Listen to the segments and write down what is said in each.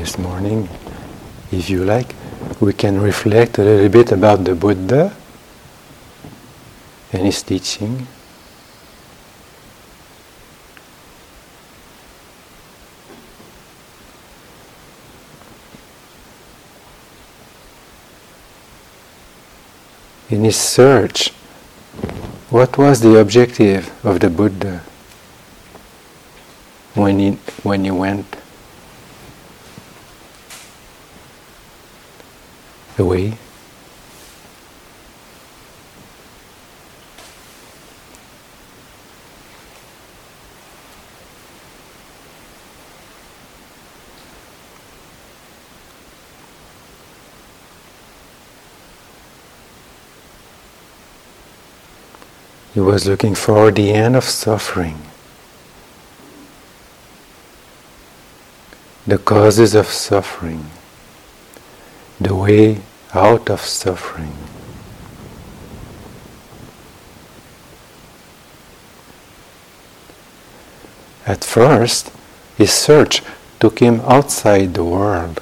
this morning, if you like, we can reflect a little bit about the Buddha and his teaching. In his search, what was the objective of the Buddha when he, when he went away? He was looking for the end of suffering, the causes of suffering, the way out of suffering. At first, his search took him outside the world.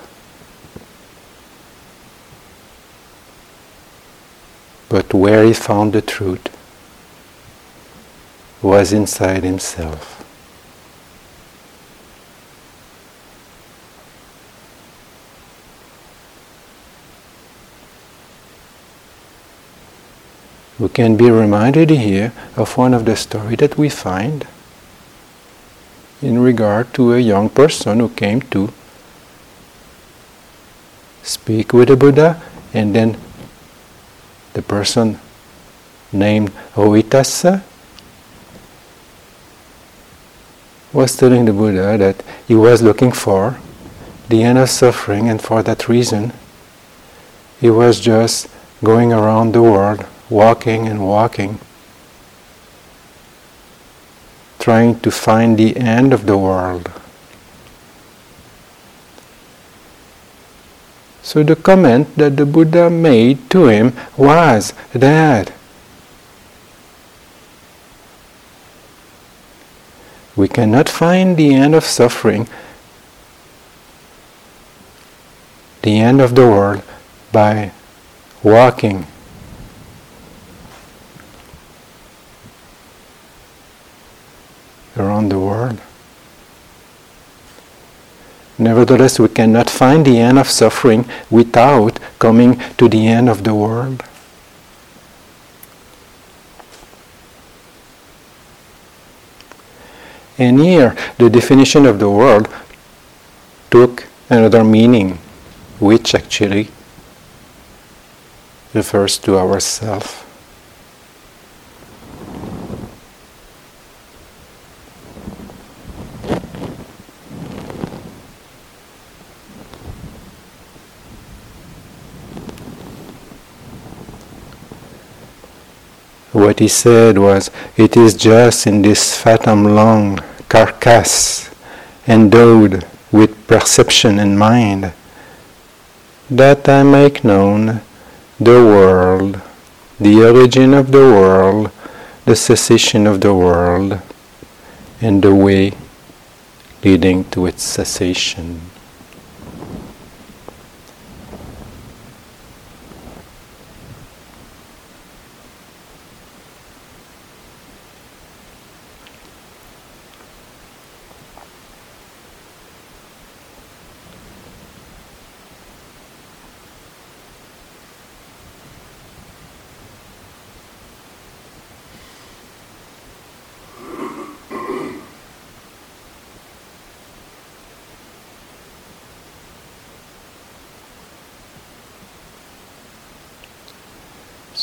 But where he found the truth, was inside himself. We can be reminded here of one of the stories that we find in regard to a young person who came to speak with the Buddha and then the person named Rohitassa was telling the Buddha that he was looking for the end of suffering, and for that reason, he was just going around the world, walking and walking, trying to find the end of the world. So the comment that the Buddha made to him was that We cannot find the end of suffering, the end of the world, by walking. Around the world. Nevertheless, we cannot find the end of suffering without coming to the end of the world. And here, the definition of the world took another meaning, which actually refers to ourself. What he said was, it is just in this fathom long carcass endowed with perception and mind that I make known the world, the origin of the world, the cessation of the world, and the way leading to its cessation.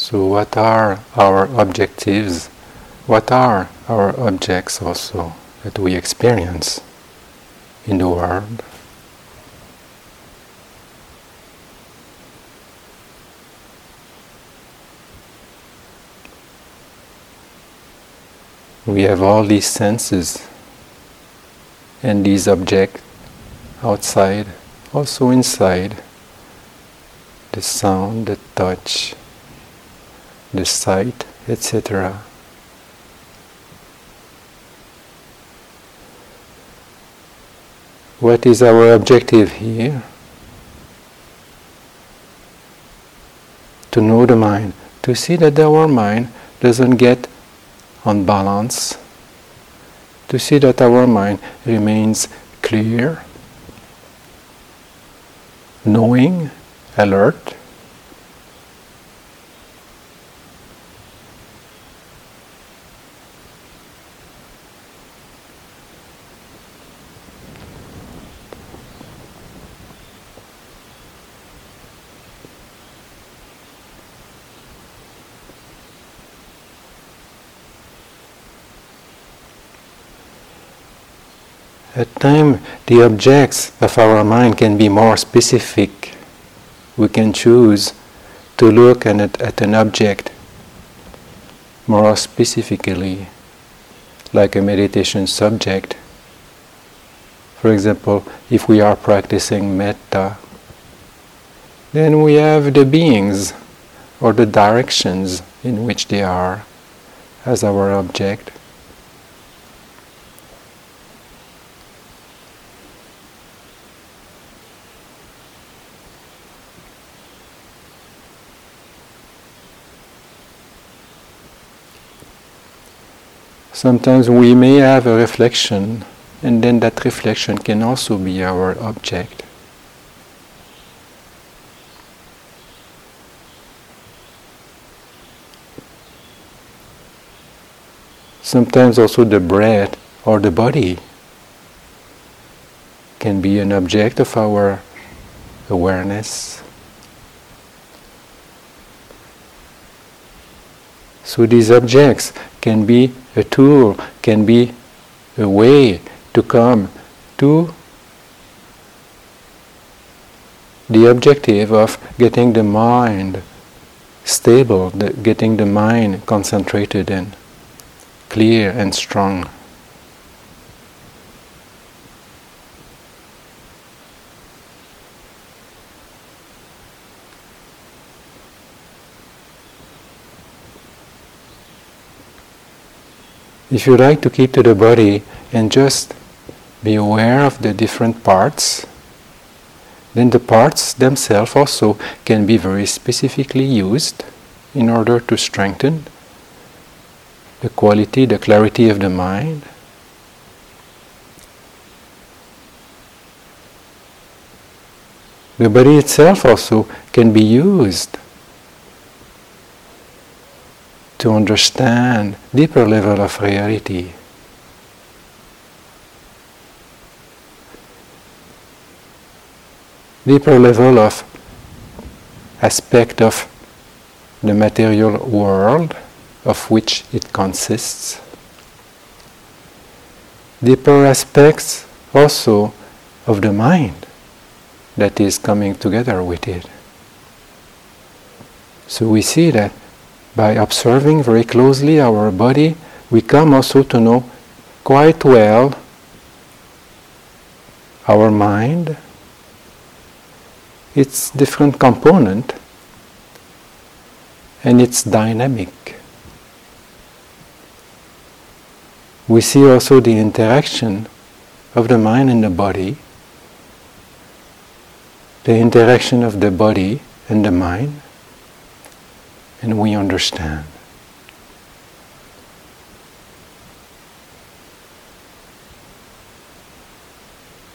So, what are our objectives? What are our objects also that we experience in the world? We have all these senses and these objects outside, also inside the sound, the touch, the sight, etc. what is our objective here? To know the mind, to see that our mind doesn't get unbalanced, to see that our mind remains clear, knowing, alert, At time, the objects of our mind can be more specific. We can choose to look at, at an object more specifically, like a meditation subject. For example, if we are practicing metta, then we have the beings or the directions in which they are as our object. Sometimes we may have a reflection, and then that reflection can also be our object. Sometimes also the breath or the body can be an object of our awareness. So these objects can be a tool, can be a way to come to the objective of getting the mind stable, the, getting the mind concentrated and clear and strong. If you like to keep to the body and just be aware of the different parts, then the parts themselves also can be very specifically used in order to strengthen the quality, the clarity of the mind. The body itself also can be used to understand deeper level of reality. Deeper level of aspect of the material world of which it consists. Deeper aspects also of the mind that is coming together with it. So we see that by observing very closely our body, we come also to know quite well our mind, its different component, and its dynamic. We see also the interaction of the mind and the body, the interaction of the body and the mind, and we understand.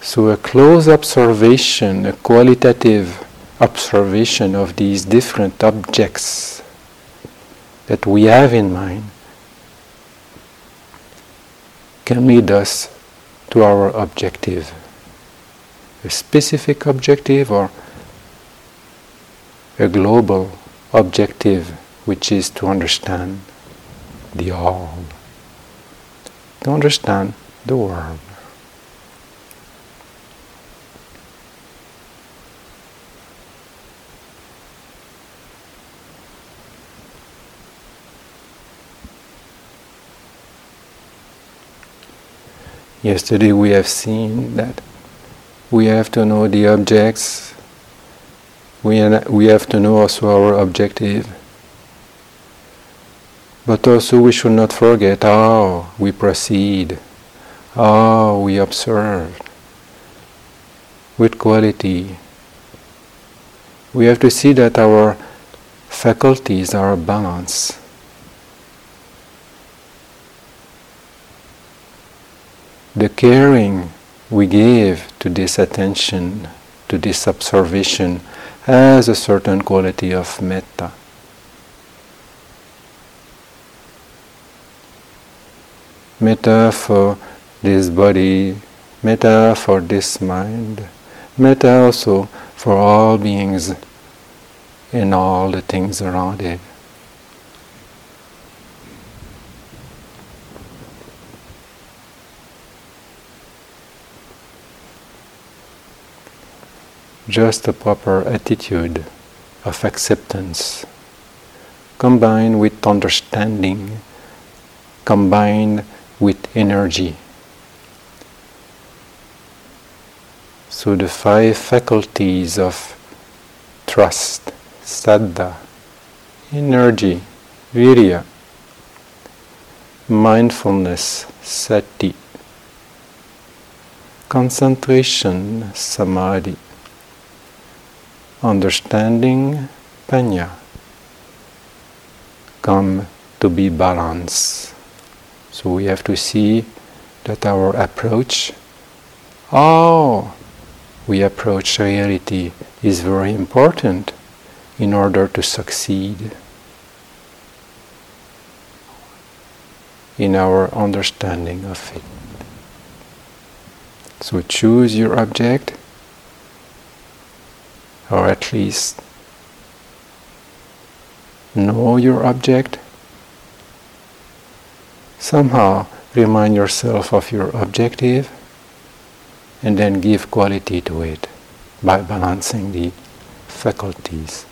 So, a close observation, a qualitative observation of these different objects that we have in mind can lead us to our objective. A specific objective or a global objective, which is to understand the all, to understand the world. Yesterday we have seen that we have to know the objects we, we have to know also our objective. But also we should not forget how we proceed, how we observe, with quality. We have to see that our faculties are balanced. The caring we give to this attention, to this observation, has a certain quality of metta. Metta for this body, metta for this mind, metta also for all beings and all the things around it. Just a proper attitude of acceptance combined with understanding, combined with energy. So the five faculties of trust, saddha, energy, virya, mindfulness, sati, concentration, samadhi, understanding, panya, come to be balanced. So we have to see that our approach, how we approach reality is very important in order to succeed in our understanding of it. So choose your object, or at least know your object somehow remind yourself of your objective and then give quality to it by balancing the faculties.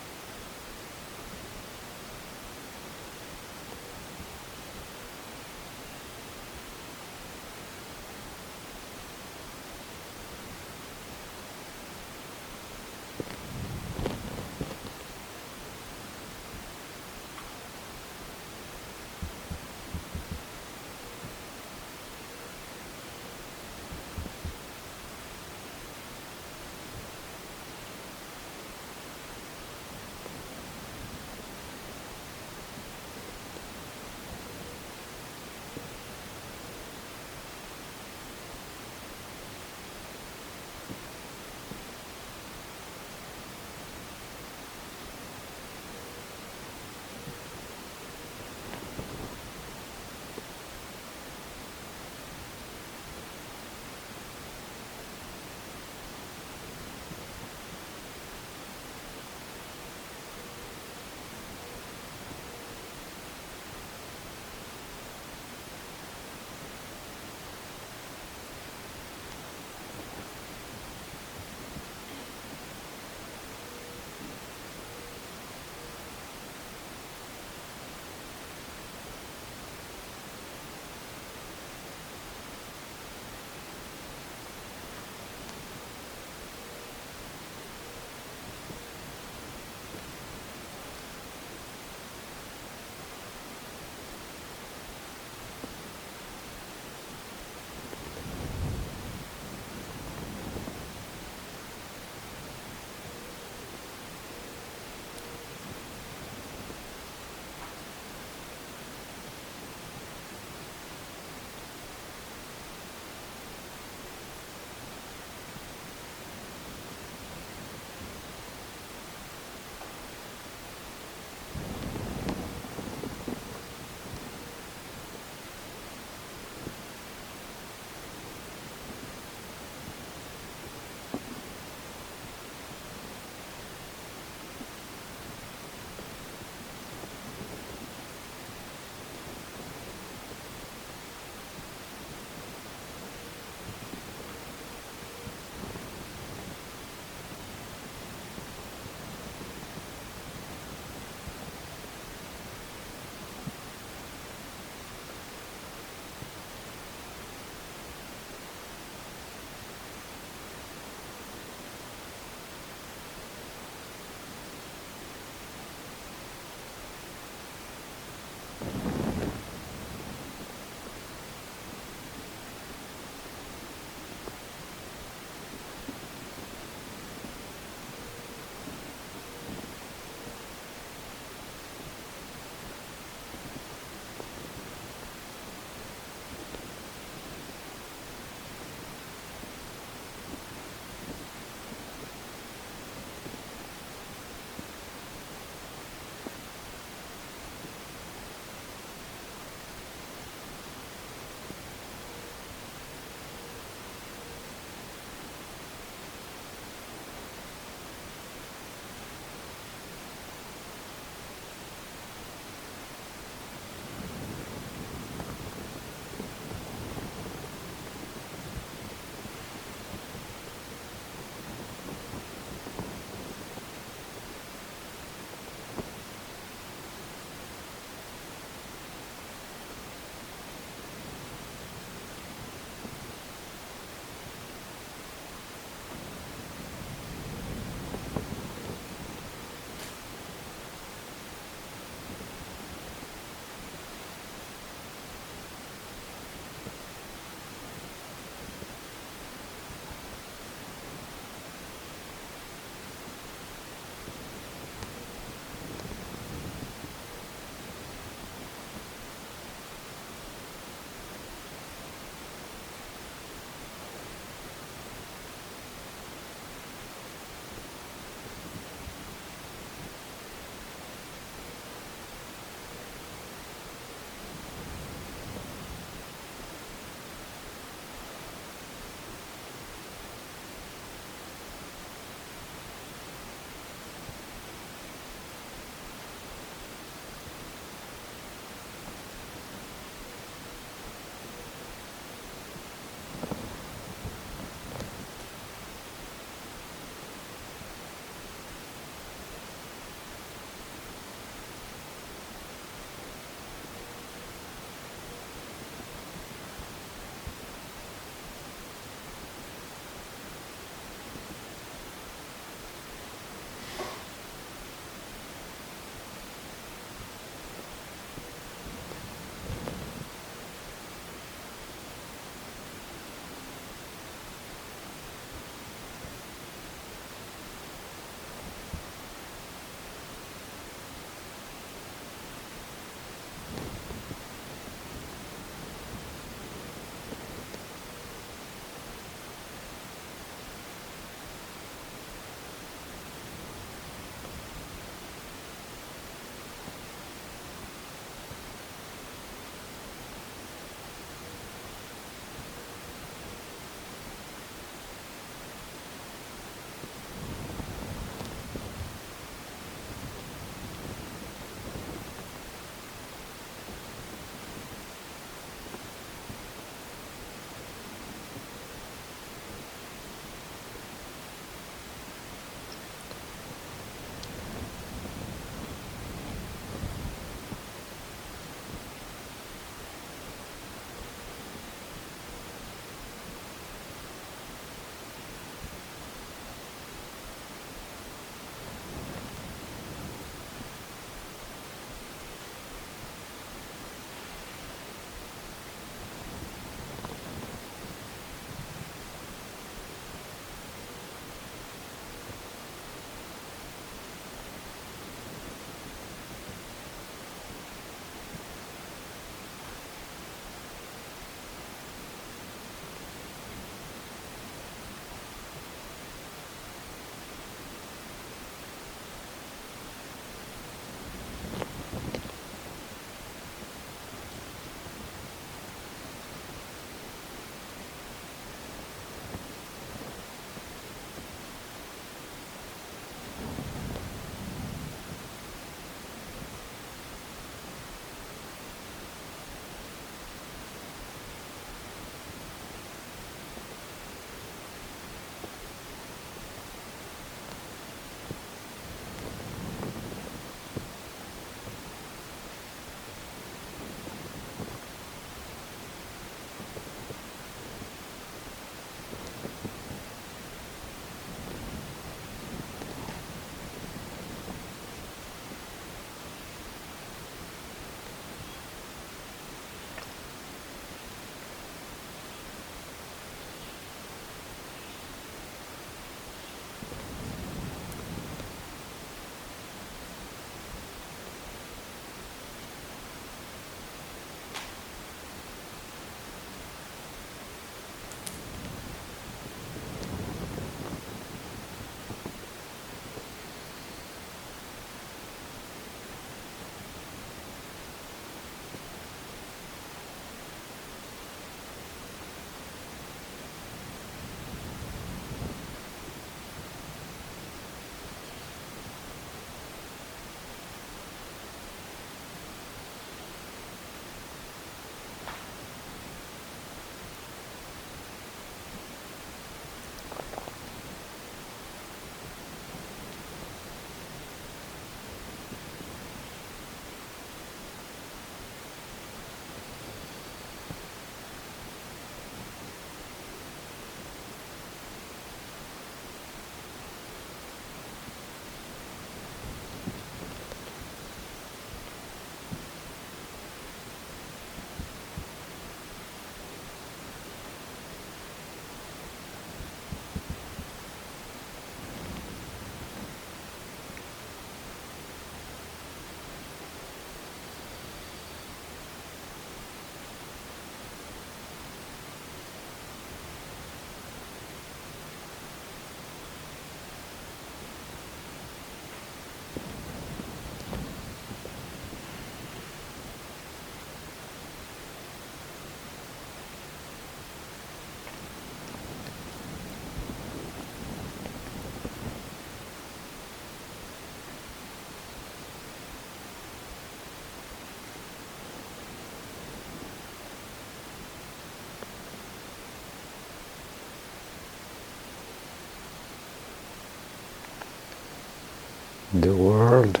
The world,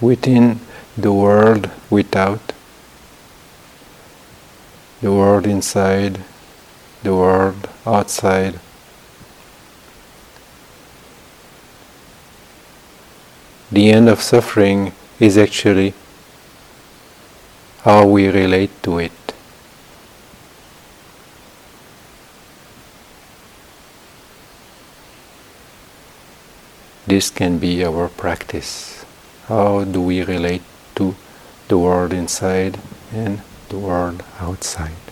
within the world without, the world inside, the world outside. The end of suffering is actually how we relate to it. This can be our practice. How do we relate to the world inside and the world outside?